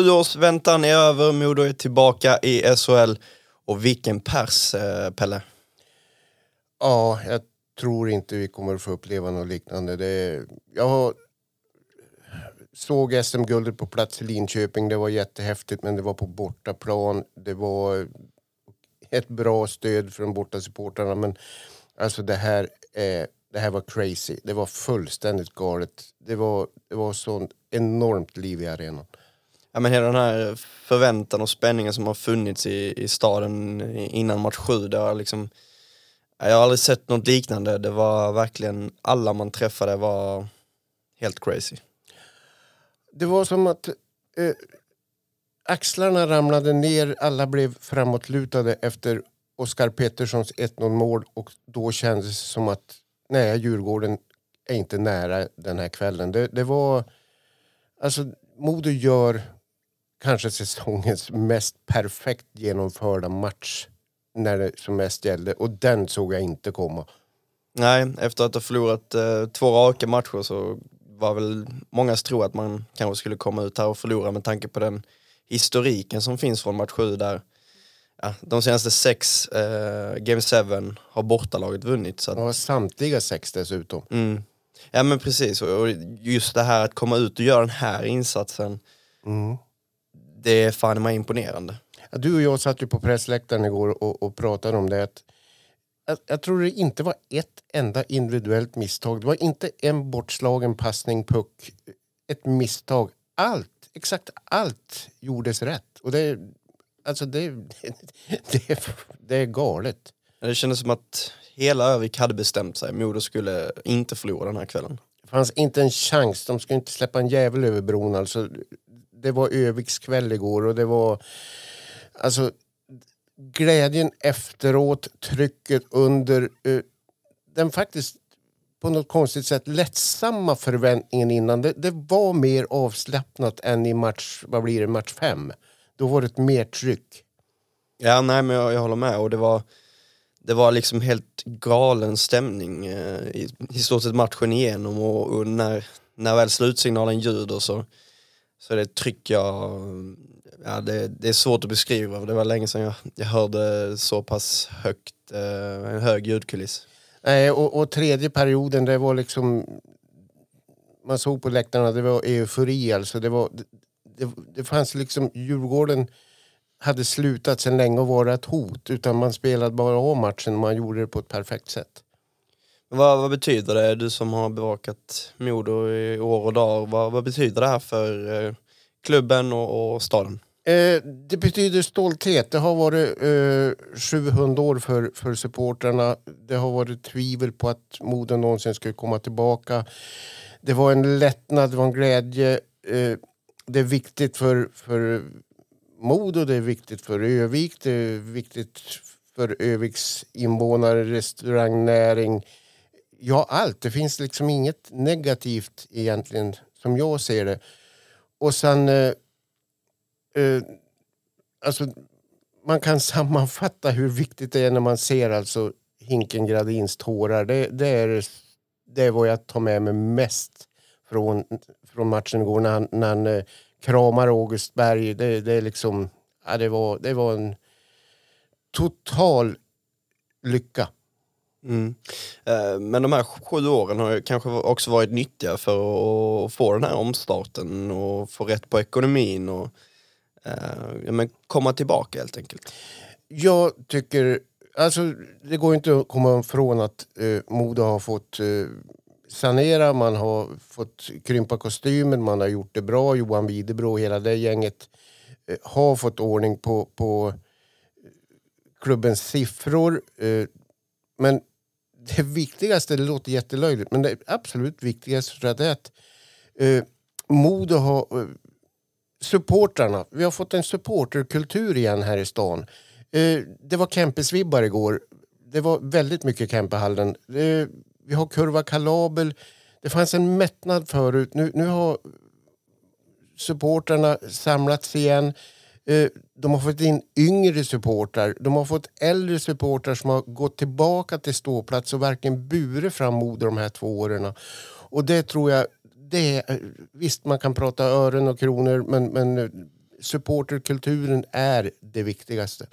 Sju års väntan är över, Modo är tillbaka i SHL. Och vilken pers, eh, Pelle. Ja, jag tror inte vi kommer att få uppleva något liknande. Det, jag såg SM-guldet på plats i Linköping. Det var jättehäftigt, men det var på bortaplan. Det var ett bra stöd från bortasupportrarna, men alltså det här, eh, det här var crazy. Det var fullständigt galet. Det var, det var sånt enormt liv i arenan. Ja, men hela den här förväntan och spänningen som har funnits i, i staden innan match sju, det har liksom, jag har aldrig sett något liknande. Det var verkligen, alla man träffade var helt crazy. Det var som att eh, axlarna ramlade ner, alla blev framåtlutade efter Oskar Petterssons 1-0 mål och då kändes det som att nej, Djurgården är inte nära den här kvällen. Det, det var, alltså Modo gör kanske säsongens mest perfekt genomförda match när det som mest gällde och den såg jag inte komma. Nej, efter att ha förlorat eh, två raka matcher så var väl många tro att man kanske skulle komma ut här och förlora med tanke på den historiken som finns från match 7 där ja, de senaste sex eh, Game 7 har bortalaget vunnit. Så att, ja, samtliga sex dessutom. Mm. Ja men precis, och just det här att komma ut och göra den här insatsen Mm. Det är fan mig imponerande. Du och jag satt ju på pressläktaren igår och, och pratade om det. Att, jag, jag tror det inte var ett enda individuellt misstag. Det var inte en bortslagen passning, puck, ett misstag. Allt, exakt allt gjordes rätt. Och det, alltså det, det, det är galet. Det kändes som att hela Övik hade bestämt sig, Modo skulle inte förlora den här kvällen. Det fanns inte en chans. De skulle inte släppa en jävel över bron. Alltså, det var Öviks kväll igår och det var... Alltså, glädjen efteråt, trycket under... Eh, den faktiskt på något konstigt sätt lättsamma förväntningen innan. Det, det var mer avslappnat än i match, vad blir det, match fem. Då var det ett mer tryck. Ja, nej men jag, jag håller med och det var, det var liksom helt galen stämning eh, i, i stort sett matchen igenom och, och när, när väl slutsignalen ljuder så, så det tycker tryck jag, ja det, det är svårt att beskriva, det var länge sedan jag, jag hörde så pass högt, eh, en hög ljudkuliss. Nej, och, och tredje perioden, det var liksom... Man såg på läktarna, det var eufori alltså. Det, var, det, det fanns liksom... Djurgården hade slutat sedan länge att vara ett hot. Utan man spelade bara av matchen och man gjorde det på ett perfekt sätt. Vad, vad betyder det, du som har bevakat Modo i år och dag, vad, vad betyder det här för eh, klubben och, och staden? Eh, det betyder stolthet. Det har varit eh, 700 år för, för supportrarna. Det har varit tvivel på att Modo någonsin skulle komma tillbaka. Det var en lättnad, det var en glädje. Eh, det är viktigt för, för Modo, det är viktigt för Övik, det är viktigt för Öviks invånare, restaurangnäring. Ja, allt. Det finns liksom inget negativt egentligen som jag ser det. Och sen eh, eh, alltså, man kan sammanfatta hur viktigt det är när man ser alltså Hinken Gradins tårar. Det, det, är, det är vad jag tar med mig mest från, från matchen igår när han, när han eh, kramar August Berg. Det, det, är liksom, ja, det, var, det var en total lycka. Mm. Eh, men de här sju åren har kanske också varit nyttiga för att få den här omstarten och få rätt på ekonomin och eh, ja, men komma tillbaka helt enkelt. Jag tycker, alltså det går inte att komma ifrån att eh, Modo har fått eh, sanera, man har fått krympa kostymen, man har gjort det bra. Johan Widebro och hela det gänget eh, har fått ordning på, på klubbens siffror. Eh, Men det viktigaste, det låter jättelöjligt, men det absolut viktigaste tror jag det är att eh, Modo har... Eh, supportrarna, vi har fått en supporterkultur igen här i stan. Eh, det var Kempesvibbar igår. Det var väldigt mycket Kempehallen. Eh, vi har kurva Kalabel. Det fanns en mättnad förut. Nu, nu har supportrarna samlats igen. Eh, de har fått in yngre supportrar. De har fått äldre supportrar som har gått tillbaka till ståplats och verkligen burit fram Modo de här två åren. Och det tror jag, det är, eh, visst man kan prata ören och kronor men, men eh, supporterkulturen är det viktigaste.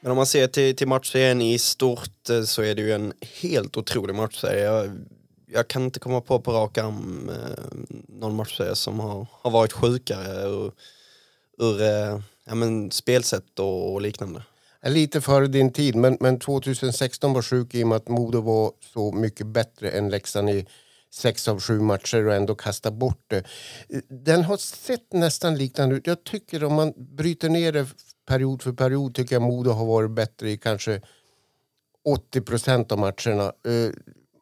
Men om man ser till, till matchserien i stort så är det ju en helt otrolig matchserie. Jag, kan inte komma på på rak arm eh, någon matchserie som har, har varit sjukare ur, ur eh, ja, men spelsätt och, och liknande. Lite före din tid, men, men 2016 var sjuk i och med att Modo var så mycket bättre än Leksand i sex av sju matcher och ändå kasta bort det. Den har sett nästan liknande ut. Jag tycker om man bryter ner det period för period tycker jag Modo har varit bättre i kanske 80 procent av matcherna. Eh,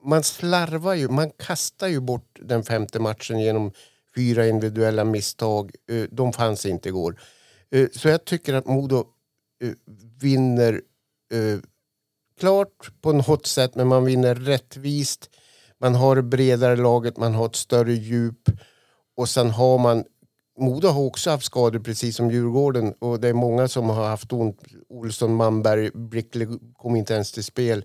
man slarvar ju, man kastar ju bort den femte matchen genom fyra individuella misstag. Eh, de fanns inte igår. Eh, så jag tycker att Modo eh, vinner klart på något sätt men man vinner rättvist. Man har bredare laget, man har ett större djup och sen har man Modo har också haft skador precis som Djurgården och det är många som har haft ont. Olsson, Manberg, Brickley kom inte ens till spel.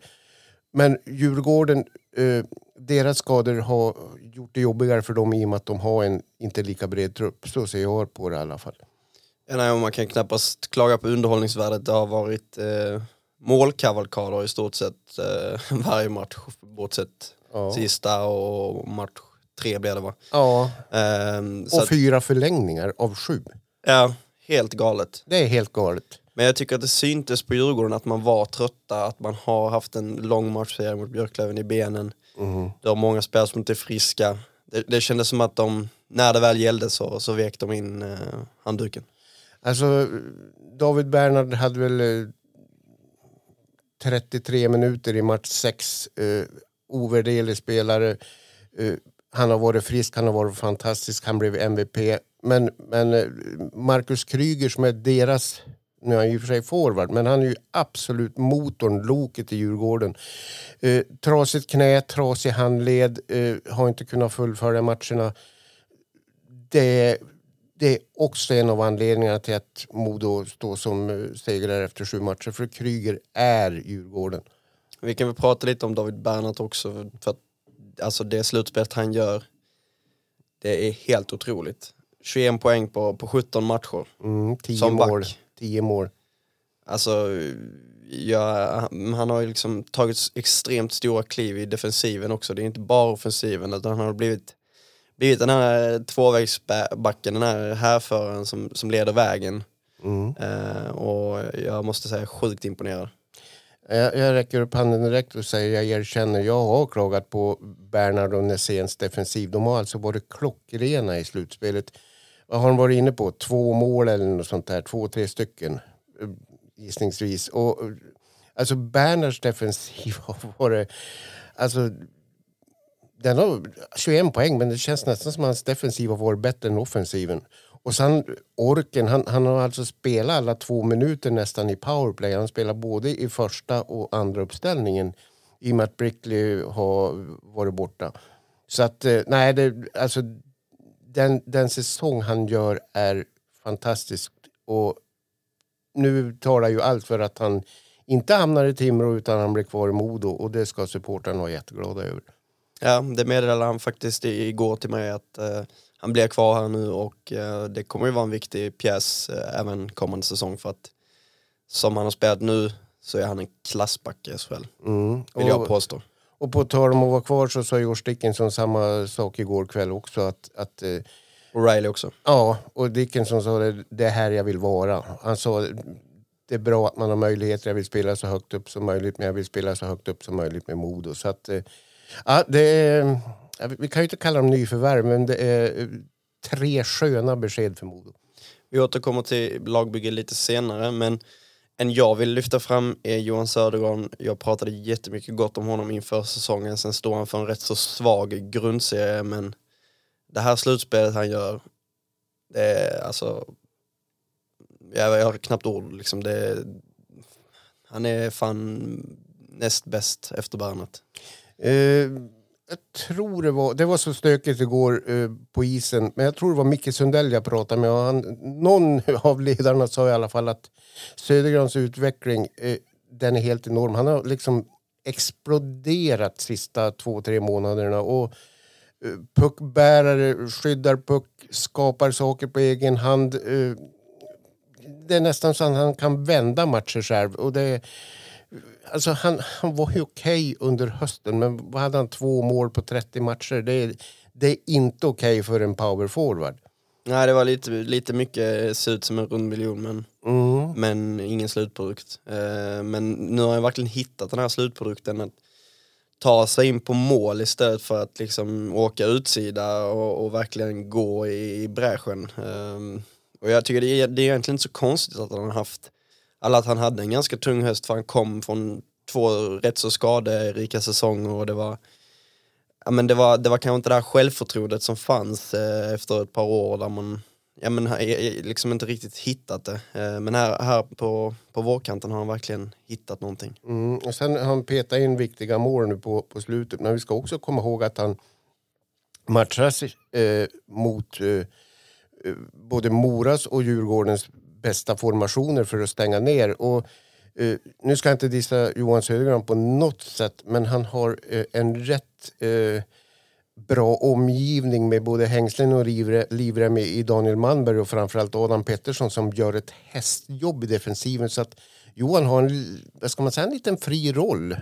Men Djurgården, eh, deras skador har gjort det jobbigare för dem i och med att de har en inte lika bred trupp. Så ser jag på det i alla fall. Nej, man kan knappast klaga på underhållningsvärdet. Det har varit eh, målkavalkader i stort sett eh, varje match, bortsett ja. sista och match tre blev det va? Ja. Um, och fyra att, förlängningar av sju. Ja, helt galet. Det är helt galet. Men jag tycker att det syntes på Djurgården att man var trötta, att man har haft en lång matchserie mot Björklöven i benen. Mm. Det har många spelare som inte är friska. Det, det kändes som att de, när det väl gällde så, så vek de in eh, handduken. Alltså, David Bernhard hade väl eh, 33 minuter i match 6. Eh, ovärderlig spelare. Eh, han har varit frisk, han har varit fantastisk, han blev MVP. Men, men eh, Marcus Kryger som är deras, nu är han och för sig forward, men han är ju absolut motorn, loket i Djurgården. Eh, trasigt knä, trasig handled, eh, har inte kunnat fullfölja matcherna. Det, det är också en av anledningarna till att Modo står som eh, segrare efter sju matcher, för Kryger är Djurgården. Vi kan väl prata lite om David Bernhardt också, för att alltså det slutspelet han gör, det är helt otroligt. 21 poäng på, på 17 matcher. Mm, 10 mål. 10 mål. Alltså, ja, han har ju liksom tagit extremt stora kliv i defensiven också. Det är inte bara offensiven utan han har blivit, blivit den här tvåvägsbacken, den här härföraren som, som leder vägen. Mm. Uh, och jag måste säga sjukt imponerad. Jag, jag räcker upp handen direkt och säger jag erkänner, jag har klagat på Bernhard och Näséns defensiv. De har alltså varit klockrena i slutspelet. Vad har de varit inne på? Två mål eller något sånt där, två, tre stycken eh, gissningsvis. Och, eh, alltså Bernhards defensiv har varit, alltså den har 21 poäng men det känns nästan som att hans defensiv har varit bättre än offensiven. Och sen orken, han, han har alltså spelat alla två minuter nästan i powerplay. Han spelar både i första och andra uppställningen i och med att Brickley har varit borta. Så att, eh, nej, det, alltså den, den säsong han gör är fantastisk. Och nu talar ju allt för att han inte hamnar i Timrå utan han blir kvar i Modo och det ska supportrarna vara jätteglada över. Ja, det meddelade han faktiskt igår till mig att uh han blir kvar här nu och eh, det kommer ju vara en viktig pjäs eh, även kommande säsong för att som han har spelat nu så är han en klassback i SHL. Mm. Vill och, jag påstå. Och på tal om att vara kvar så sa George Dickinson samma sak igår kväll också. Att, att, eh, och Riley också. Ja, och Dickinson sa det, det är här jag vill vara. Han sa det är bra att man har möjligheter, jag vill spela så högt upp som möjligt men jag vill spela så högt upp som möjligt med Modo. Så att, ja, det är vi kan ju inte kalla dem nyförvärv, men det är eh, tre sköna besked för Modo. Vi återkommer till lagbygge lite senare, men en jag vill lyfta fram är Johan Södergran. Jag pratade jättemycket gott om honom inför säsongen. Sen står han för en rätt så svag grundserie, men det här slutspelet han gör, det är alltså... Jag, jag har knappt ord liksom. Det, han är fan näst bäst efter Bernhardt. Uh eh, jag tror det var, det var så stökigt igår eh, på isen, men jag tror det var Micke Sundell jag pratade med. Och han, någon av ledarna sa i alla fall att Södergrans utveckling, eh, den är helt enorm. Han har liksom exploderat sista två, tre månaderna. Och eh, puckbärare, skyddar puck, skapar saker på egen hand. Eh, det är nästan så att han kan vända matcher själv. Och det, alltså han, han var ju okej okay under hösten, men vad hade han? Två mål på 30 matcher. Det är, det är inte okej okay för en powerforward. Nej, det var lite, lite mycket, ser ut som en rund miljon men, Mm. men ingen slutprodukt. Eh, men nu har jag verkligen hittat den här slutprodukten. Att ta sig in på mål istället för att liksom åka utsida och, och verkligen gå i, i bräschen. Eh, och jag tycker det är, det är egentligen inte så konstigt att han har haft, alla att han hade en ganska tung höst för han kom från två rätt så skaderika säsonger och det var ja, men det var, det var kanske inte det här självförtroendet som fanns eh, efter ett par år där man ja, men, liksom inte riktigt hittat det. Eh, men här, här på, på vårkanten har han verkligen hittat någonting. Mm. Och sen har han petat in viktiga mål nu på, på slutet. Men vi ska också komma ihåg att han matchas eh, mot eh, eh både Moras och Djurgårdens bästa formationer för att stänga ner. Och, eh, nu ska jag inte dissa Johan Södergran på något sätt, men han har eh, en rätt eh, bra omgivning med både hängslen och livre- livrem i Daniel Malmberg och framförallt Adam Pettersson som gör ett hästjobb i defensiven. Så att Johan har en, vad ska man säga, en liten fri roll.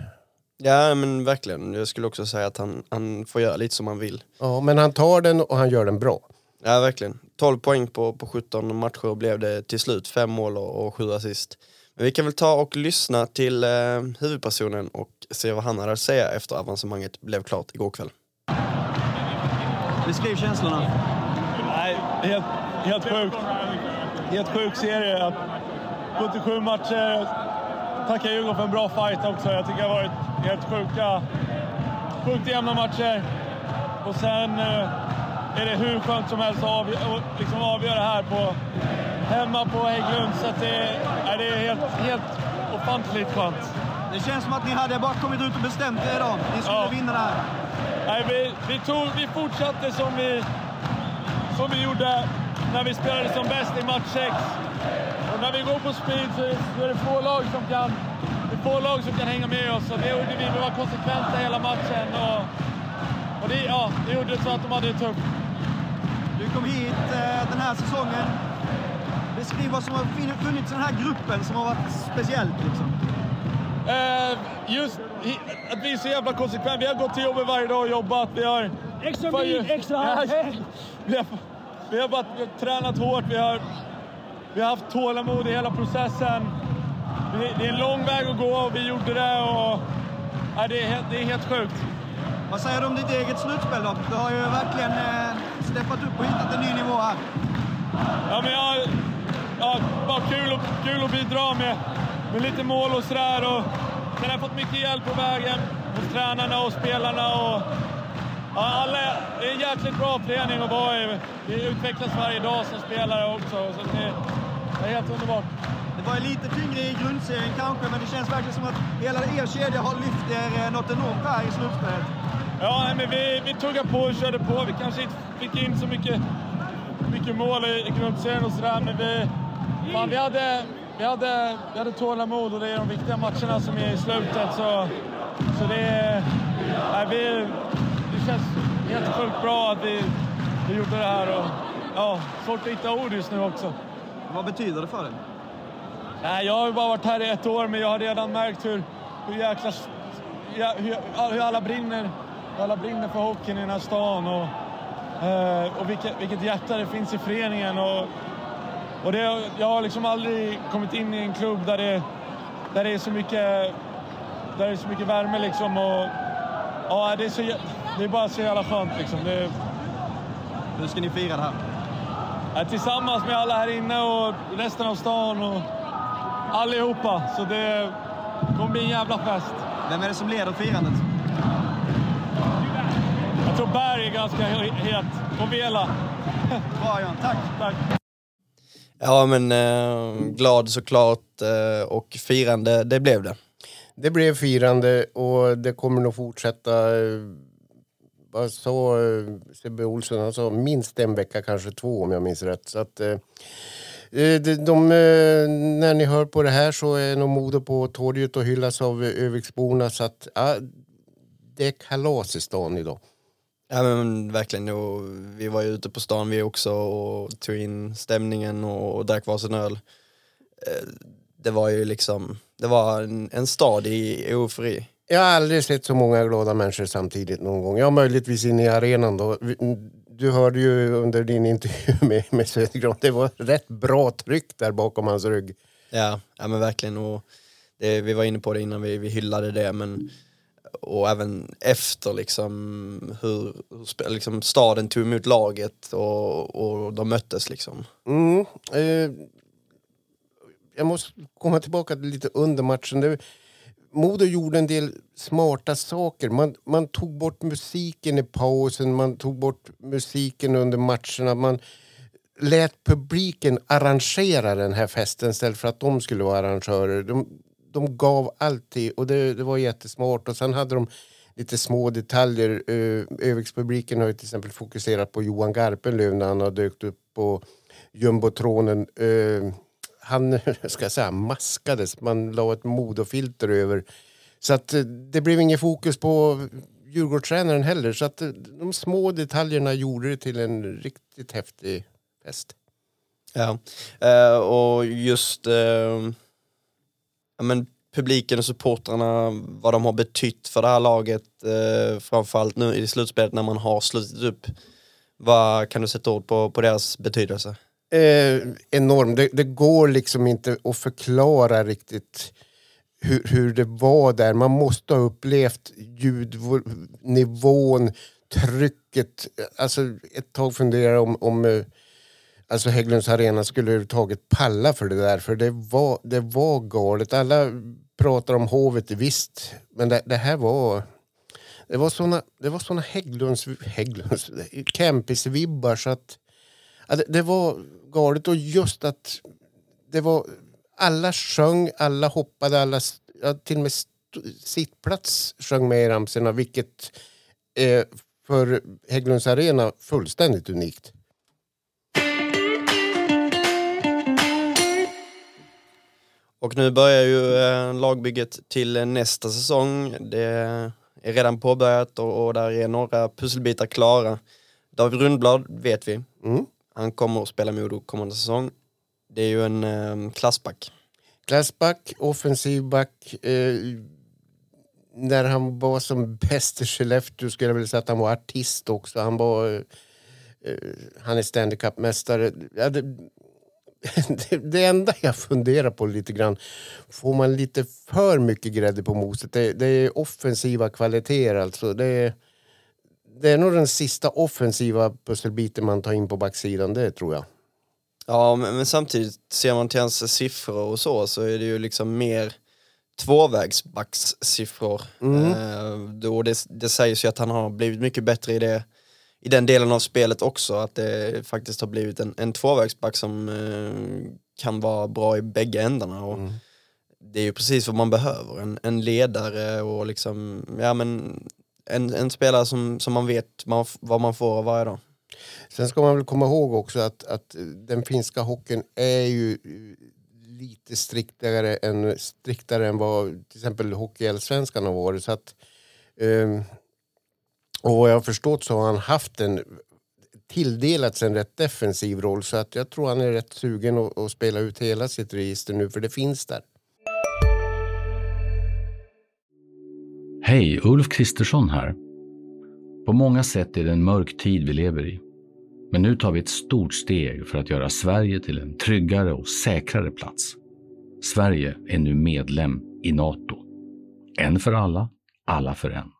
Ja men verkligen, jag skulle också säga att han, han får göra lite som han vill. Ja, men han tar den och han gör den bra. Ja verkligen. 12 poäng på, på 17 matcher blev det till slut, fem mål och, och sju assist. Men vi kan väl ta och lyssna till eh, huvudpersonen och se vad han hade att säga efter avancemanget blev klart igår kväll. Beskriv känslorna. Nej, helt, helt sjukt. Helt sjuk serie. Att 77 matcher. Tackar Djurgården för en bra fight också. Jag tycker det har varit helt sjuka, sjukt jämna matcher. Och sen eh, är det hur skönt som helst att avgö och liksom avgöra här på, hemma på Hägglund. Så att det, nej, det är helt, helt ofantligt skönt. Det känns som att ni hade bara kommit ut och bestämt er idag. Ni skulle Ja. vinna det här. Nej, vi, vi, tog, vi fortsatte som vi, som vi gjorde när vi spelade som bäst i match 6. Och när vi går på speed så är, så är det få lag som kan, det är få lag som kan hänga med oss. Och det gjorde vi. Vi var konsekventa hela matchen. Och, och det, ja, det gjorde så att de hade det tufft. Du kom hit eh, den här säsongen. Beskriv vad som har funnits i den här gruppen som har varit speciellt. Liksom. Eh, just att vi är så jävla konsekventa. Vi har gått till jobbet varje dag och jobbat. Vi har... Extra ju- extra Ja, vi, har, vi har bara vi har tränat hårt. Vi har, vi har haft tålamod i hela processen. Det, det är en lång väg att gå och vi gjorde det. Och, ja, det, är det är helt sjukt. Vad säger du om ditt eget slutspel då? Du har ju verkligen eh, steppat upp och hittat en ny nivå här. Ja, men jag, ja, bara kul, att- kul att bidra med, med lite mål och sådär. Och sen har jag fått mycket hjälp på vägen hos tränarna och spelarna. Och, ja, alla, det är en jäkligt bra förening att vara i. Vi utvecklas varje dag som spelare också. Så det, det är helt underbart. Det var lite tyngre i grundserien kanske, men det känns verkligen som att hela er kedja har lyft er eh, något enormt här i slutspelet. Ja, nej, men vi, vi tuggade på och körde på. Vi kanske inte fick in så mycket, mycket mål i, grundserien och sådär, men vi, fan, vi, hade, vi, hade, vi hade tålamod och det är de viktiga matcherna som är i slutet. Så, så det, är- nej, vi, det känns helt sjukt bra att vi, vi gjorde det här. Och, ja, svårt att hitta ord just nu också. Vad betyder det för dig? Nej, jag har ju bara varit här i ett år, men jag har redan märkt hur, hur jäkla... Hur, hur alla brinner alla brinner för hockeyn i den här stan och, eh, och vilket, vilket hjärta det finns i föreningen. Och, och det, jag har liksom aldrig kommit in i en klubb där det, där det är så mycket där det är så mycket värme liksom. Och, ja, det, är så, det är bara så jävla skönt liksom. Det, Hur ska ni fira det här? är tillsammans med alla här inne och resten av stan och allihopa. Så det kommer bli en jävla fest. Vem är det som leder firandet? Tror Berg är ganska het. Och Vela. Bra John, tack. Tack. Ja men eh, glad såklart eh, och firande, det blev det. Det blev firande och det kommer nog fortsätta. eh, Vad sa eh, Sebbe Olsson? Han sa minst en vecka, kanske två om jag minns rätt. Så att, eh, eh, de, de, när ni hör på det här så är nog Modo på torget och hyllas av Öviksborna. Så att, ja, det är kalas i stan idag. Ja men verkligen, och vi var ju ute på stan vi också och tog in stämningen och, och drack varsin öl. Eh, Det var ju liksom, det var en, en stad i eufori. Jag har aldrig sett så många glada människor samtidigt någon gång. Ja, möjligtvis inne i arenan då. Du hörde ju under din intervju med, med Södergran, det var rätt bra tryck där bakom hans rygg. Ja, ja men verkligen. Och det, vi var inne på det innan vi, vi hyllade det, men och även efter liksom hur, hur liksom staden tog emot laget och, och de möttes liksom. Mm. Eh, jag måste komma tillbaka till lite under matchen. Det, Modo gjorde en del smarta saker. Man, man tog bort musiken i pausen, man tog bort musiken under matcherna. Man lät publiken arrangera den här festen istället för att de skulle vara arrangörer. De, de gav alltid och det, det var jättesmart. Och sen hade de lite små detaljer. Eh, Övikspubliken har ju till exempel fokuserat på Johan Garpenlöv när han har dykt upp på jumbotronen. Eh, han ska jag säga, maskades, man la ett modofilter över. Så att eh, det blev ingen fokus på Djurgårdstränaren heller. Så att de små detaljerna gjorde det till en riktigt häftig fest. Ja, och just men publiken och supportrarna, vad de har betytt för det här laget, eh, framförallt nu i slutspelet när man har slutit upp. Vad kan du sätta ord på, på deras betydelse? Eh, enorm. Det, det går liksom inte att förklara riktigt hur, hur det var där. Man måste ha upplevt ljudnivån, trycket. Alltså ett tag funderar om, om eh, alltså Hägglunds arena skulle överhuvudtaget palla för det där. För det var, det var galet. Alla pratar om hovet, visst. Men det, det här var... Det var såna, det var såna Hägglunds, Hägglunds campisvibbar så att ja, det, det var galet och just att det var alla sjöng, alla hoppade, alla ja, till och med sittplats sjöng med i ramsorna vilket eh, för Hägglunds arena fullständigt unikt. Och nu börjar ju eh, lagbygget till nästa säsong. Det är redan påbörjat och, och där är några pusselbitar klara. David Rundblad vet vi. Mm. Han kommer att spela Modo kommande säsong. Det är ju en eh, klassback. Klassback, offensiv back. Eh, när han var som bäst i Skellefteå skulle jag vilja säga att han var artist också. Han var... Eh, eh, han är Stanley Cup-mästare. Ja, det, det, det enda jag funderar på lite grann, får man lite för mycket grädde på moset? Det, det är offensiva kvaliteter alltså. Det är, det är nog den sista offensiva pusselbiten man tar in på backsidan, det tror jag. Ja, men, men samtidigt ser man till hans siffror och så, så är det ju liksom mer tvåvägsbackssiffror. Eh, då det, det sägs ju att han har blivit mycket bättre i, det, i den delen av spelet också, att det faktiskt har blivit en, en tvåvägsback som eh, kan vara bra i bägge ändarna. Och Det är ju precis vad man behöver, en, en ledare och liksom, ja men en, en spelare som, som man vet man, vad man får av varje dag. Sen ska man väl komma ihåg också att, att den finska hockeyn är ju lite striktare än, striktare än vad till exempel hockeyallsvenskan har varit. Så att, ehm, och vad jag har förstått så har han haft en tilldelats en rätt defensiv roll så att jag tror han är rätt sugen att, att spela ut hela sitt register nu för det finns där. Hej, Ulf Kristersson här. På många sätt är det en mörk tid vi lever i. Men nu tar vi ett stort steg för att göra Sverige till en tryggare och säkrare plats. Sverige är nu medlem i Nato. En för alla, alla för en.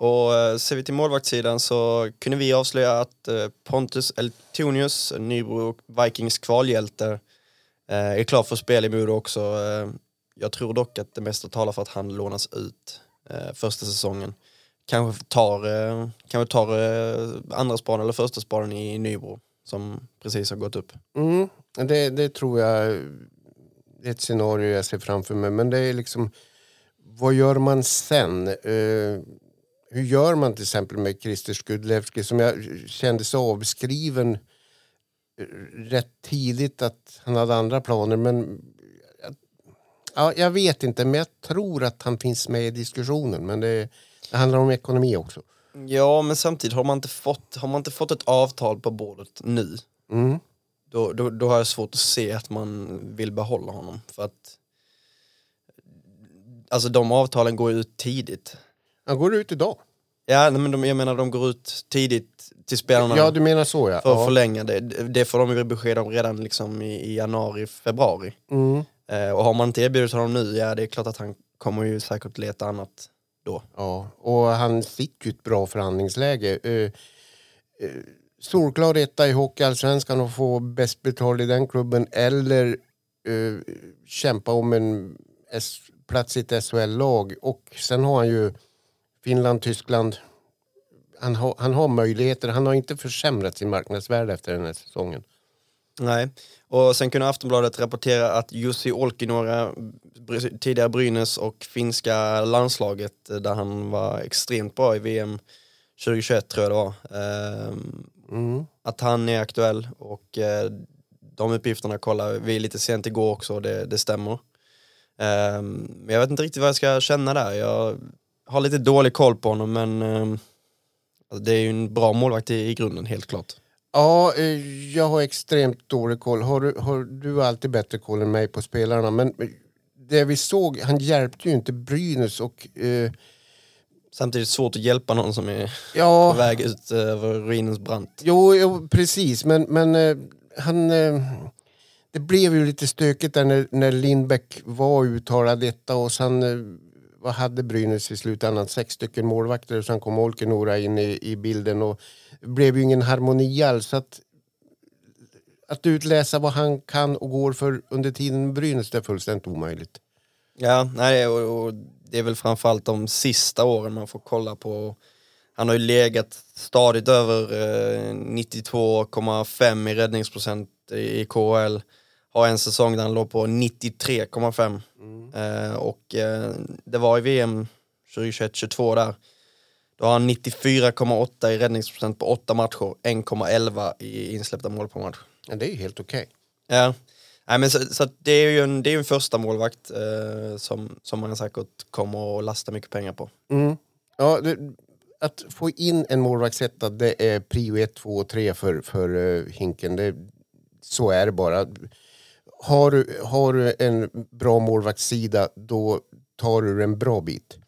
Och eh, ser vi till målvaktssidan så kunde vi avslöja att eh, Pontus Eltonius, Nybro Vikings kvalhjälte, eh, är klar för spel i Modo också. Jag tror dock att det mesta talar för att han lånas ut första säsongen. Kanske tar, kanske tar andra spaden eller första spaden i Nybro som precis har gått upp. Mm, det, det tror jag är ett scenario jag ser framför mig. Men det är liksom, vad gör man sen? Hur gör man till exempel med Christer Skudlewski som jag kände sig avskriven eh, rätt tidigt att han hade andra planer men ja, jag vet inte men jag tror att han finns med i diskussionen men det, det handlar om ekonomi också. Ja men samtidigt har man inte fått, har man inte fått ett avtal på bordet nu mm. då, då, då har jag svårt att se att man vill behålla honom för att Alltså de avtalen går ut tidigt. Han går ut idag. Ja, men de, jag menar de går ut tidigt till spelarna. Ja, du menar så ja. För att ja. förlänga det. Det får de ju besked om redan liksom i, i januari, februari. Mm. Eh, och har man inte erbjudit honom nu, ja det är klart att han kommer ju säkert leta annat då. Ja, och han fick ju ett bra förhandlingsläge. Eh, eh, solklar etta i Hockeyallsvenskan och få bäst betalt i den klubben eller eh, kämpa om en plats i ett SHL-lag. Och sen har han ju Finland, Tyskland. Han har, han har möjligheter. Han har inte försämrat sin marknadsvärde efter den här säsongen. Nej, och sen kunde Aftonbladet rapportera att Jussi Olkinuora, tidigare Brynäs och finska landslaget där han var extremt bra i VM 2021 tror jag det var. Ehm, mm. Att han är aktuell och eh, de uppgifterna kollar vi lite sent igår också, det, det stämmer. Ehm, men jag vet inte riktigt vad jag ska känna där. Jag har lite dålig koll på honom men eh, det är ju en bra målvakt i, i grunden helt klart. Ja, eh, jag har extremt dålig koll. Har du, har du alltid bättre koll än mig på spelarna? Men det vi såg, han hjälpte ju inte Brynäs och... Eh, Samtidigt svårt att hjälpa någon som är ja, på väg ut över ruinens brant. Jo, jo precis, men, men eh, han... Eh, det blev ju lite stökigt där när, när Lindbäck var uttalad detta och sen eh, vad hade Brynäs i slutändan? Sex stycken målvakter och sen kom Olkenora in i, i bilden och det blev ju ingen harmoni alls. Att, att utläsa vad han kan och går för under tiden Brynäs det är fullständigt omöjligt. Ja, nej, och, och det är väl framförallt de sista åren man får kolla på. Han har ju legat stadigt över eh, 92,5 i räddningsprocent i, i KHL har en säsong där han låg på 93,5. Mm. Eh, och eh, det var i VM 2021-22 där. Då har han 94,8 i räddningsprocent på 8 matcher, 1,11 i insläppta mål på match. Ja, det är ju helt okej. Okay. Ja. Nej, men så, så det är ju en, det är en första målvakt eh, som, som man säkert kommer att lasta mycket pengar på. Mm. Ja, det, att få in en målvaktsetta det är prio 1, 2 och 3 för, för uh, Hinken. Det, så är det bara har du, har du en bra målvaktssida då tar du en bra bit.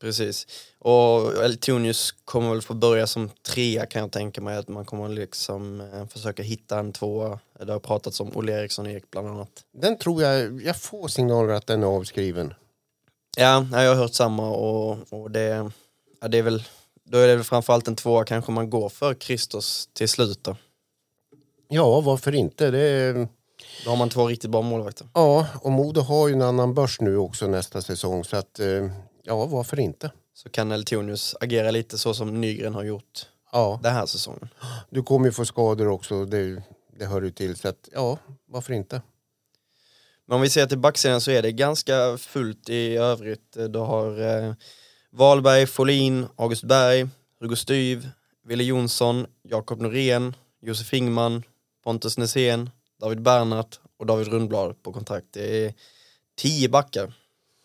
Precis. Och Eltonius kommer väl få börja som trea kan jag tänka mig. Att man kommer liksom eh, försöka hitta en tvåa. Det har pratats om Olle Eriksson Ek bland annat. Den tror jag, jag får signaler att den är avskriven. Ja, jag har hört samma och, och det, ja, det är väl, då är det väl framförallt en tvåa kanske man går för Christos till slut då. Ja, varför inte? Det är då har man två riktigt bra målvakter. Ja, och Modo har ju en annan börs nu också nästa säsong. Så att, eh, ja, varför inte? Så kan Eltonius agera lite så som Nygren har gjort ja. den här säsongen. Du kommer ju få skador också, det, det hör ju till. Så att, ja, varför inte? Men om vi ser till backsidan så är det ganska fullt i övrigt. Du har eh, Wahlberg, Folin, August Berg, Hugo Styv, Wille Jonsson, Jakob Norén, Josef Ingman, Pontus Nässén, David Bernhardt och David Rundblad på kontrakt. Det är tio backar.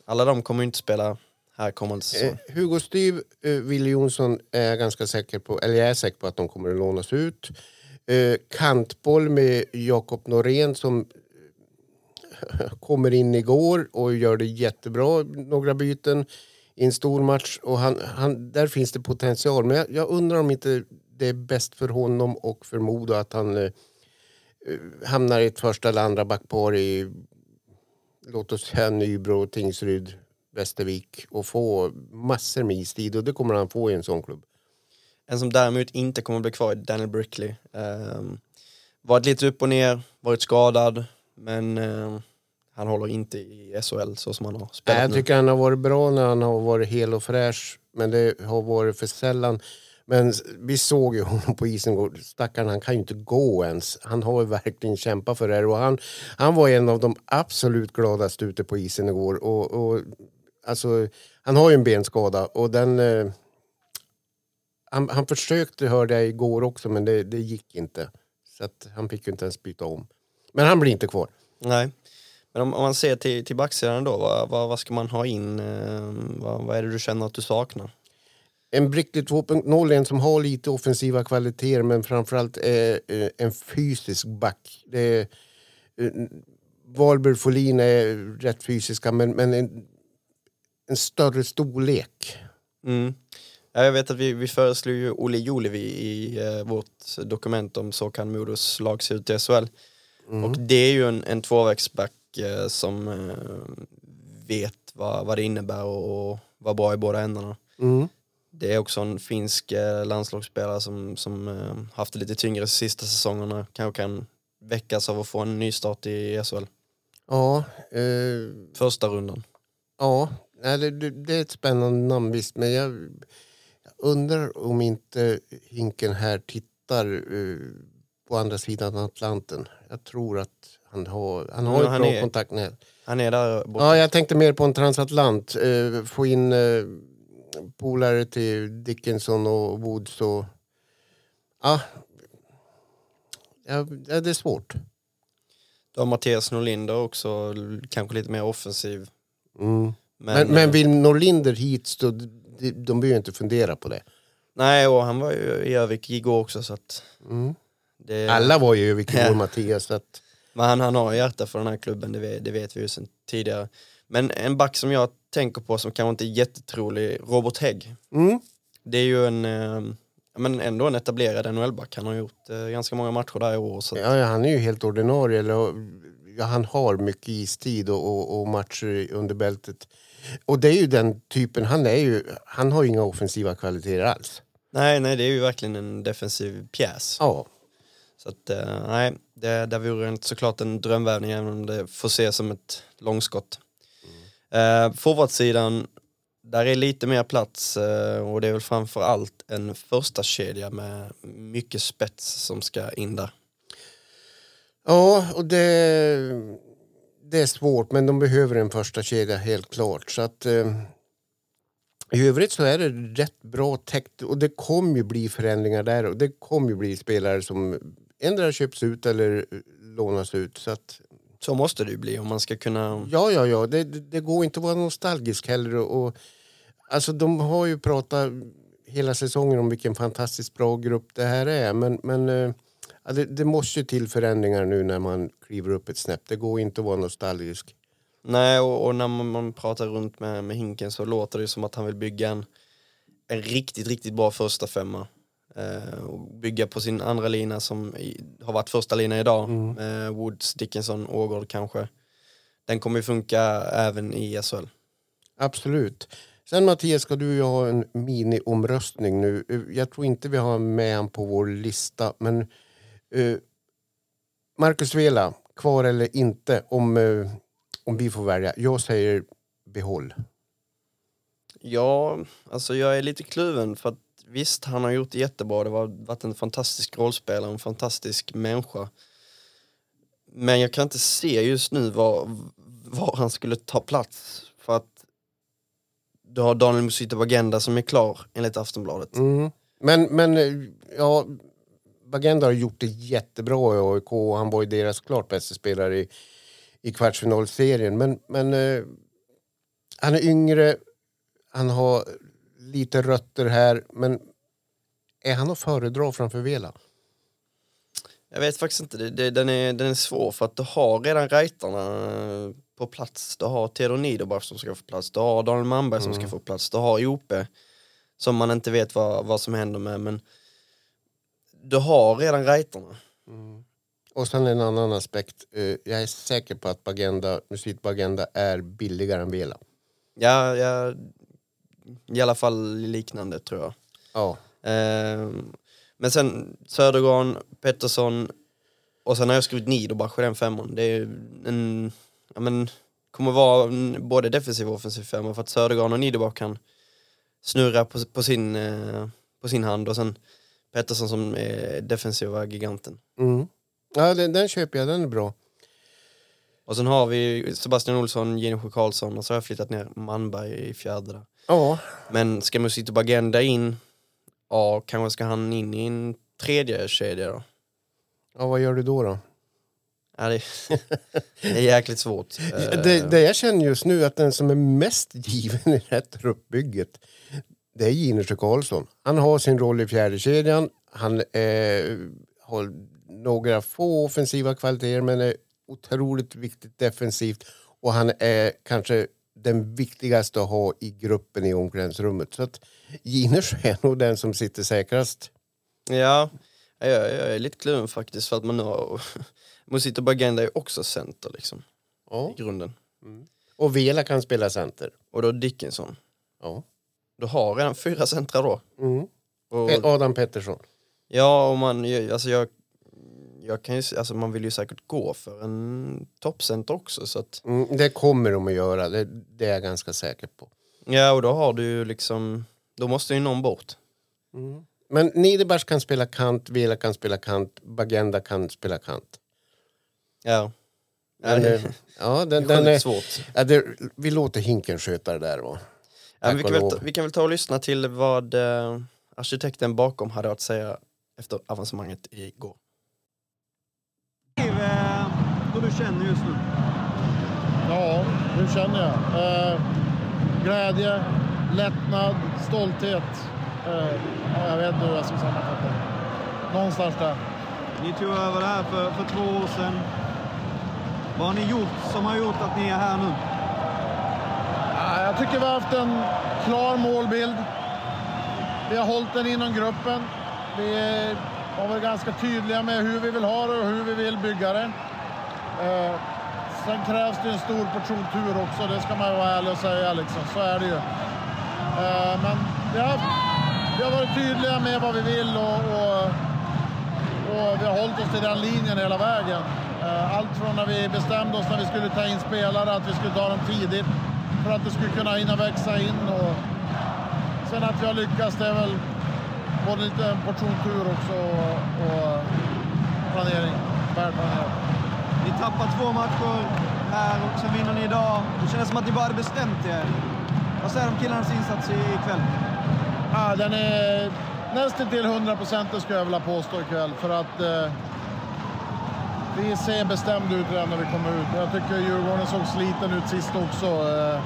Alla de kommer inte spela här kommande säsong. Eh, Hugo Styv, eh, Wille Jonsson är ganska säker på, eller jag är säker på att de kommer att lånas ut. Eh, kantboll med Jakob Norén som kommer in igår och gör det jättebra, några byten i en stor match. Och han, han, där finns det potential. Men jag, jag undrar om inte det är bäst för honom och för Modo att han eh, hamnar i ett första eller andra backpar i låt oss säga Nybro, Tingsryd, Västervik och få massor med istid och det kommer han få i en sån klubb. En som däremot inte kommer att bli kvar är Daniel Brickley. Um, varit lite upp och ner, varit skadad, men um, han håller inte i SHL så som han har spelat Jag tycker han har varit bra när han har varit hel och fräsch, men det har varit för sällan. Men vi såg ju honom på isen Stackarn, han kan ju inte gå ens. Han har ju verkligen kämpat för det här. Och han, han var en av de absolut gladaste ute på isen igår. Och, och, alltså, han har ju en benskada och den... Eh, han, han försökte, hörde jag igår också, men det, det gick inte. Så att han fick ju inte ens byta om. Men han blir inte kvar. Nej. Men om, om man ser till, till backsidan då, vad, vad, vad, ska man ha in? Eh, vad, vad är det du känner att du saknar? En Brickley 2.0 en som har lite offensiva kvaliteter men framförallt är eh, en fysisk back. Det är, eh, Wahlberg Folin är rätt fysiska men, men en, en större storlek. Mm. Ja, jag vet att vi, vi föreslog ju Olle Jolevi i eh, vårt dokument om så kan Modos lag se ut i SHL. Mm. Och det är ju en, en tvåvägsback eh, som eh, vet vad, vad det innebär och, och vara bra i båda ändarna. Mm. Det är också en finsk eh, landslagsspelare som, som eh, haft det lite tyngre sista säsongerna. Kanske kan väckas av att få en nystart i SHL. Ja. Eh, Första rundan. Ja, det, det är ett spännande namn visst. Men jag, jag undrar om inte Hinken här tittar uh, på andra sidan Atlanten. Jag tror att han har, han har ja, han bra är, kontakt med Han är där borta. Ja, jag tänkte mer på en transatlant. Uh, få in uh, polare till Dickinson och Woods och... Ja, ja det är svårt. Du har Mattias Norlinder också, kanske lite mer offensiv. Mm. Men, men, men, vill Norlinder hit så de, de behöver inte fundera på det. Nej, och han var ju i Övik igår också så att... Mm. Det... Alla var ju i Övik igår, Mattias. Så att... Men han, han har hjärta för den här klubben, det vet, det vet vi ju sedan tidigare. Men en back som jag tänker på som kanske inte är jättetrolig, Robert Hägg. Mm. Det är ju en, eh, men ändå en etablerad NHL-back. Han har gjort eh, ganska många matcher där i år. Så ja, han är ju helt ordinarie. Eller, ja, han har mycket istid och, och, och, matcher under bältet. Och det är ju den typen, han, är ju, han har ju inga offensiva kvaliteter alls. Nej, nej, det är ju verkligen en defensiv pjäs. Ja. Så att, eh, nej, det, det vore såklart en drömvärvning även om det får ses som ett långskott. Eh, Forwardsidan, där är lite mer plats eh, och det är väl framförallt en första kedja med mycket spets som ska in där. Ja, och det, det är svårt men de behöver en första kedja helt klart. Så att, eh, I övrigt så är det rätt bra täckt och det kommer ju bli förändringar där och det kommer ju bli spelare som endera köps ut eller eh, lånas ut. Så att, så måste det ju bli om man ska kunna... Ja, ja, ja. Det, det går inte att vara nostalgisk heller. Och, alltså, de har ju pratat hela säsongen om vilken fantastiskt bra grupp det här är. Men, men äh, det, det, måste ju till förändringar nu när man kliver upp ett snäpp. Det går inte att vara nostalgisk. Nej, och, och när man, man, pratar runt med, med Hinken så låter det som att han vill bygga en, en riktigt, riktigt bra första femma. Eh, och bygga på sin andra lina som har varit första lina idag mm. med Woods, Dickinson, Ågård kanske. Den kommer ju funka även i SHL. Absolut. Sen Mattias ska du ju ha en mini-omröstning nu. Jag tror inte vi har med han på vår lista men uh, Marcus Vela, kvar eller inte om, uh, om vi får välja. Jag säger behåll. Ja, alltså jag är lite kluven för att visst, han har gjort det jättebra. Det har varit en fantastisk rollspelare, en fantastisk människa. Men jag kan inte se just nu var, var han skulle ta plats. För att du har Daniel Musita Bagenda som är klar enligt Aftonbladet. Mm. Men, men eh, ja, Bagenda har gjort det jättebra i AIK och han var ju deras klart bästa spelare i, i kvartsfinalserien. Men, men eh, han är yngre, han har lite rötter här, men är han att föredra framför Vela? Jag vet faktiskt inte, det, det, den, är, den är svår för att du har redan rajtarna på plats. Du har Theodor Niederbach som ska få plats, du har Daniel Malmberg som ska få plats, du har Jope som man inte vet vad, vad som händer med men du har redan rajtarna. Och sen en annan aspekt. Eh, Jag är säker på att Bagenda, musik på Agenda är billigare än Vela. Ja, ja, i alla fall liknande tror jag. Ja. Ehm, men sen Södergran, Pettersson och sen har jag skrivit Niederbach i den femman. Det är en, ja men, kommer vara både defensiv och offensiv femma för att Södergran och Niederbach kan snurra på, på, sin, eh, på sin hand och sen Pettersson som är defensiva giganten. Mm. Ja, den, den köper jag, den är bra. Och sen har vi Sebastian Olsson, Jennifer Karlsson och så har jag flyttat ner Manberg i fjärde där. Ja, Men ska Musito Bagenda in, ja kanske ska han in i en tredje kedja då. ja vad gör du då? då? Ja, det, det är jäkligt svårt. Eh, Det, det jag känner just nu att den som är mest given i det här truppbygget det är Ginersjö Karlsson. Han har sin roll i fjärde kedjan. Han eh, har några få offensiva kvaliteter men är otroligt viktigt defensivt och han är kanske den viktigaste att ha i gruppen i omklädningsrummet. Så att Ginersjö är nog den som sitter säkrast. Ja, jag, jag är lite kluven faktiskt för att man har... Musito Bagenda är också center liksom, Ja. i grunden. Och Vela kan spela center. Och då Dickinson. Ja. Du har redan fyra centra då. Mm. Och, Adam Pettersson. ja, och man, alltså jag, jag kan ju, alltså man vill ju säkert gå för en toppcenter också så att, Mm, det kommer de att göra, det, det är jag ganska säker på. ja och då har du ju liksom, då måste ju någon bort. Men Niederbach kan spela kant, Vela kan spela kant, Bagenda kan spela kant. Ja. Eh, ja, den, den är, svårt. ja, det, vi låter Hinken sköta det där. Va? Ja, vi, kan väl, vi kan väl ta och lyssna till vad eh, arkitekten bakom hade att säga efter avancemanget igår. Eh, hur du känner just nu. Ja, hur känner jag? Eh, glädje, lättnad, stolthet. Eh, ja, jag vet inte hur jag ska sammanfatta det. Någonstans där. Ni tog över det här för, för två år sedan. Vad har ni gjort som har gjort att ni är här nu? Ja, jag tycker vi har haft en klar målbild. Vi har hållit den inom gruppen. Vi har varit ganska tydliga med hur vi vill ha det och hur vi vill bygga det. Eh, sen krävs det en stor portion tur också, det ska man ju vara ärlig och säga. Liksom. Så är det ju. Eh, men vi har, vi har varit tydliga med vad vi vill och, och, och vi har hållit oss till den linjen hela vägen. Eh, Allt från när vi bestämde oss när vi skulle ta in spelare, att vi skulle ta dem tidigt för att det skulle kunna hinna växa in. Och sen att vi har lyckats, det är väl både lite en portion tur också och, och planering, välplanerat. Ni tappar två matcher här och sen vinner ni idag. Det kändes som att ni bara hade bestämt er. Vad säger du om killarnas insats i- ikväll? Ja, den är nästan till 100 procent skulle jag vilja påstå ikväll. För att eh, vi ser bestämd ut redan när vi kommer ut. Jag tycker Djurgården såg sliten ut sist också. Eh,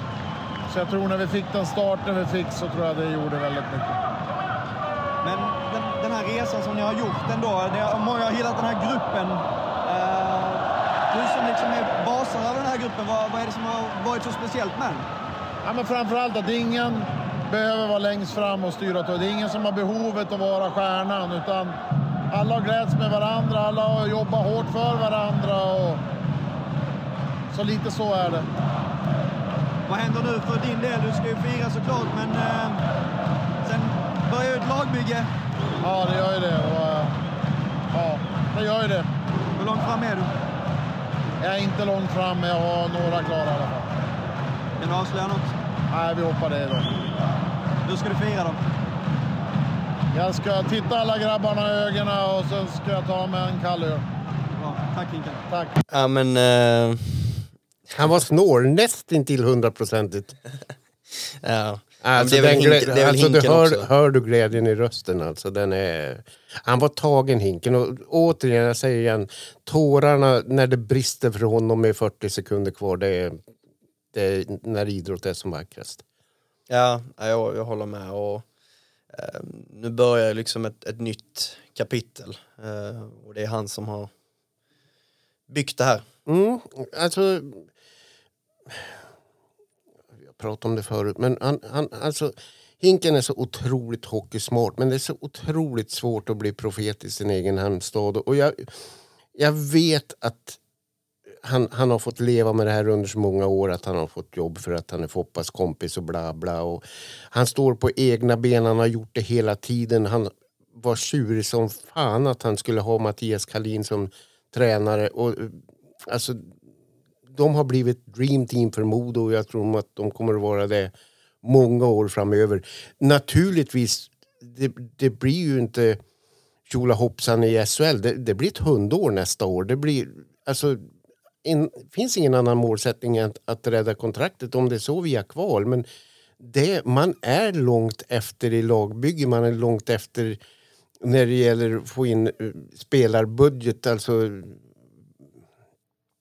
så jag tror när vi fick den starten vi fick så tror jag det gjorde väldigt mycket. Men den, den här resan som ni har gjort ändå, det många har gillat den här gruppen. Eh, du som liksom är basen av den här gruppen, vad, vad är det som har varit så speciellt med den? Ja, men framförallt att ingen behöver vara längst fram och styra. Det är ingen som har behovet att vara stjärnan. Utan alla har glädts med varandra, alla har jobbat hårt för varandra. Och... Så lite så är det. Vad händer nu för din del? Du ska ju fira såklart, men eh, börjar ju ett lagbygge. Ja, det gör ju det. Och, eh, ja, det gör ju det. Hur långt fram är du? Jag är inte långt fram, men jag har några klara i alla fall. Kan du avslöja något? Nej, vi hoppar det då. Hur ska du fira då? Jag ska titta alla grabbarna i ögonen och sen ska jag ta mig en kall öl. Bra. Tack Hinken. Tack. Ja men, eh, Han var snår, nästintill hundraprocentigt. ja. Alltså, det är väl Hinken- det är alltså, du hör, också. hör du glädjen i rösten alltså. Den är... Han var tagen Hinken och återigen, jag säger igen, tårarna när det brister för honom med 40 sekunder kvar, det är, det är när idrott är som vackrast. Ja, jag, jag håller med. Och, eh, nu börjar liksom ett, ett nytt kapitel eh, och det är han som har byggt det här. Mm, alltså pratat om det förut, men han, han, alltså, Hinken är så otroligt hockeysmart men det är så otroligt svårt att bli profet i sin egen hemstad. Och jag, jag vet att han, han har fått leva med det här under så många år att han har fått jobb för att han är Foppas kompis och bla bla. Och han står på egna ben, han har gjort det hela tiden. Han var tjurig som fan att han skulle ha Mattias Kalin som tränare. Och, alltså, de har blivit dream team för Modo och jag tror att de kommer att vara det många år framöver. Naturligtvis, det, det blir ju inte tjola hoppsan i SHL. Det, det, blir ett hundår nästa år. Det blir, alltså, in, finns ingen annan målsättning än att, att rädda kontraktet om det är så via kval. Men det, man är långt efter i lagbygge, man är långt efter när det gäller att få in eh, spelarbudget. Alltså,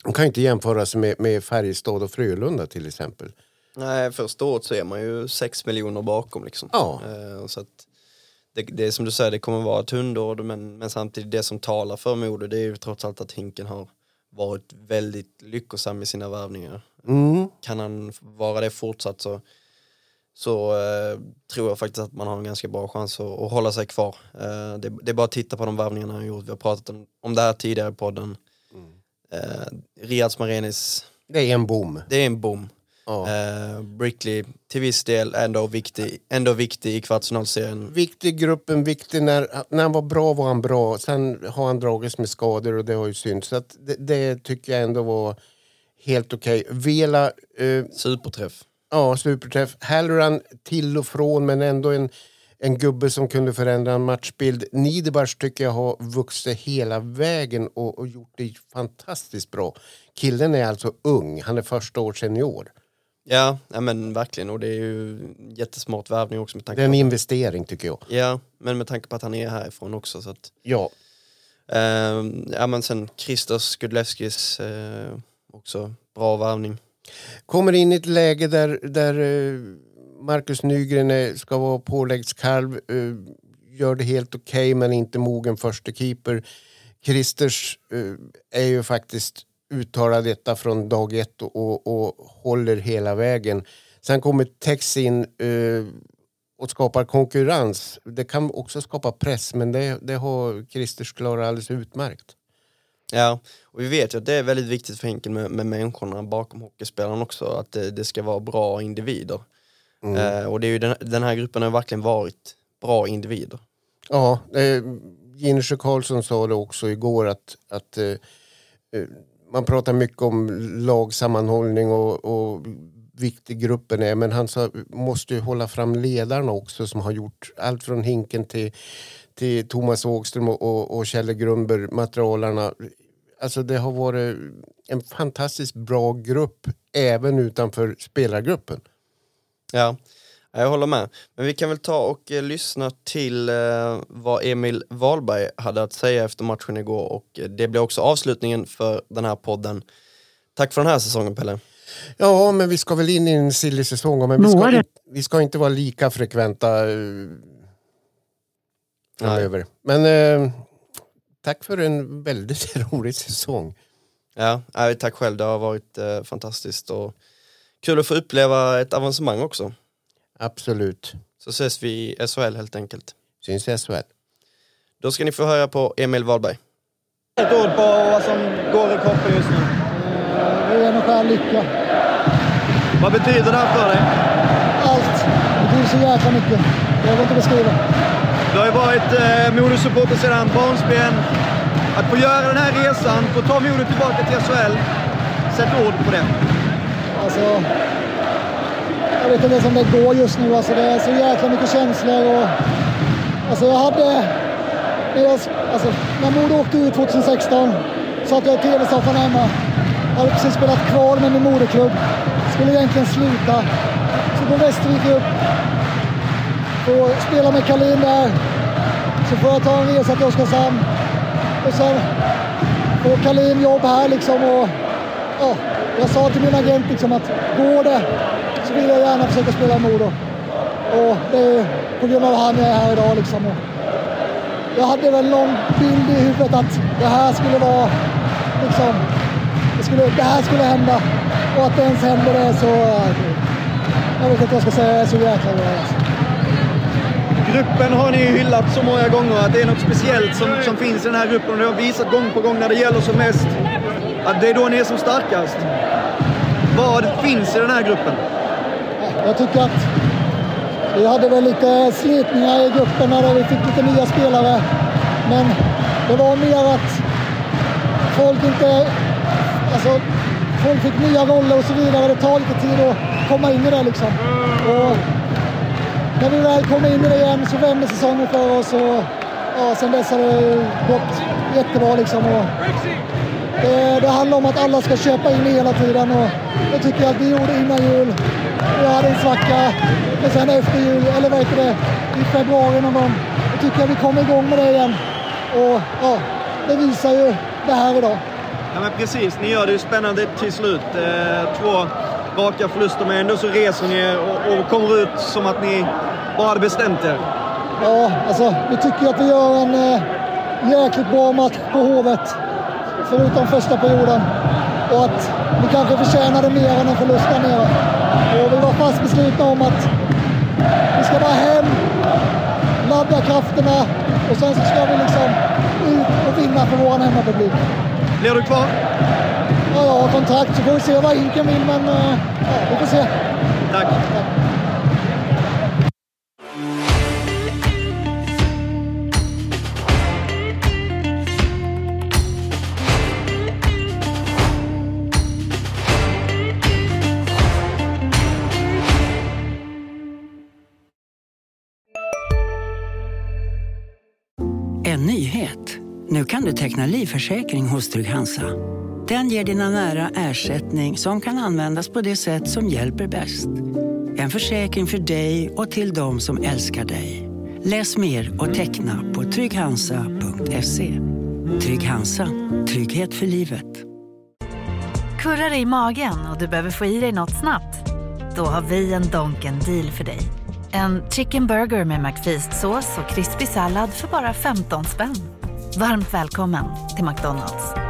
de kan inte jämföras med, med Färjestad och Frölunda till exempel. Nej, första året så är man ju 6 miljoner bakom liksom. Ja. Eh, så att det, det är som du säger, det kommer vara ett hundår men, men samtidigt det som talar för Modo det är ju trots allt att Hinken har varit väldigt lyckosam i sina värvningar. Mm. Kan han vara det fortsatt så, så eh, tror jag faktiskt att man har en ganska bra chans att, att hålla sig kvar. Eh, det, det, är bara att titta på de värvningarna han gjort. Vi har pratat om, om det här tidigare i podden. Eh, Riads Marenis. Det är en bom. Det är en bom. Ja. Eh, Brickley till viss del ändå viktig, ändå viktig i kvartsfinalserien. Viktig gruppen, viktig när, när han var bra var han bra. Sen har han dragits med skador och det har ju synts. Så det, det, tycker jag ändå var helt okej. Okay. Vela... Eh, superträff. Ja, superträff. Halloran till och från men ändå en, en gubbe som kunde förändra en matchbild. Niederbach tycker jag har vuxit hela vägen och, och gjort det fantastiskt bra. Killen är alltså ung, han är första år senior. Ja, ja men verkligen och det är ju jättesmart värvning också. Med tanke det är en investering tycker jag. Ja, men med tanke på att han är härifrån också. Så att, ja. Eh, ja men sen Christos Skudleskis, eh, också bra värvning. Kommer in i ett läge där, där eh, Marcus Nygren ska vara påläggskalv, eh, gör det helt okej okay, men inte mogen förste keeper. Christers eh, är ju faktiskt uttalar detta från dag ett och, och, och håller hela vägen. Sen kommer Tex in uh, och skapar konkurrens. Det kan också skapa press men det, det har Christers klarat alldeles utmärkt. Ja, och vi vet ju att det är väldigt viktigt för Henkel med, med människorna bakom hockeyspelaren också, att det, det ska vara bra individer. Mm. Uh, och det är den, den, här gruppen har verkligen varit bra individer. Ja, eh, Ginesjö Karlsson sa det också igår att, att eh, man pratar mycket om lagsammanhållning och, och viktig gruppen är men han sa, måste ju hålla fram ledarna också som har gjort allt från Hinken till, till Thomas Ågström och, och, och Kjelle Grundberg, materialarna. Alltså det har varit en fantastiskt bra grupp även utanför spelargruppen. Ja, jag håller med. Men vi kan väl ta och eh, lyssna till eh, vad Emil Wahlberg hade att säga efter matchen igår och eh, det blir också avslutningen för den här podden. Tack för den här säsongen Pelle. Ja, men vi ska väl in i en silly säsong men vi ska, vi ska inte vara lika frekventa uh, framöver. Men uh, tack för en väldigt rolig säsong. Ja, tack själv. Det har varit uh, fantastiskt och kul att få uppleva ett avancemang också. Absolut. Så ses vi i SHL helt enkelt. Syns i SHL. Då ska ni få höra på Emil Wahlberg. Ett ord på vad som går i kroppen just nu? Det är en skär lycka. Vad betyder det här för dig? Allt. Det betyder så jäkla mycket. Jag vill inte beskriva. Du har ju varit eh, Modosupporter sedan barnsben. Att få göra den här resan, få ta Modo tillbaka till SHL. Sätt ord på det. Alltså, jag vet inte ens om det går just nu. Alltså, det är så jäkla mycket känslor. Och, alltså, jag hade... När, jag, alltså, när Modo åkte ut 2016 satt jag i tv-soffan hemma. Jag hade precis spelat kvar med min moderklubb. Skulle egentligen sluta. Så går Västervik upp. Får spela med Kalin där. Så får jag ta en resa till Oskarshamn. Och sen får Kalin jobb här liksom. Och, ja, jag sa till min agent liksom att går det så vill jag gärna försöka spela i Modo. Och det är på grund av han jag är här idag. Liksom. Och jag hade väl någon bild i huvudet att det här skulle vara liksom, det, skulle, det här skulle hända. Och att det ens händer det så... Jag vet inte vad jag ska säga, jag är så jäkla glad. Alltså. Gruppen har ni hyllat så många gånger att det är något speciellt som, som finns i den här gruppen. Och det har visat gång på gång när det gäller som mest att det är då ni är som starkast. Vad finns i den här gruppen? Jag tycker att vi hade väl lite slitningar i gruppen när vi fick lite nya spelare. Men det var mer att folk inte... Alltså, folk fick nya roller och så vidare. Det tar lite tid att komma in i det liksom. Och när vi väl kommer in i det igen så vänder säsongen för oss och ja, sen dess har det gått jättebra liksom. Och det, det handlar om att alla ska köpa in hela tiden och det tycker jag att vi gjorde innan jul. Vi hade en svacka, men sen efter jul, eller vad heter det, i februari någon gång, då tycker jag vi kommer igång med det igen. Och ja, det visar ju det här idag. Ja men precis, ni gör det ju spännande till slut. Eh, två raka förluster men ändå så reser ni er och, och kommer ut som att ni bara hade bestämt er. Ja, alltså vi tycker att vi gör en eh, jäkligt bra match på Hovet. Förutom första perioden. Och att vi kanske förtjänade mer än en förlust där nere. Och vi var fast beslutna om att vi ska bara hem, ladda krafterna och sen så ska vi liksom ut och vinna för vår hemmapublik. Blir du kvar? Ja, jag har kontrakt så får vi se vad Inken vill men eh, ja, vi får se. Tack. En teckna livförsäkring hos Trygg-Hansa. Den ger dina nära ersättning som kan användas på det sätt som hjälper bäst. En försäkring för dig och till de som älskar dig. Läs mer och teckna på trygghansa.se. Trygg Hansa. Trygghet för livet. Kurrar i magen och du behöver få i dig något snabbt? Då har vi en Donken deal för dig. En chicken burger med McFeast-sås och krispig sallad för bara 15 spänn. Varmt välkommen till McDonalds.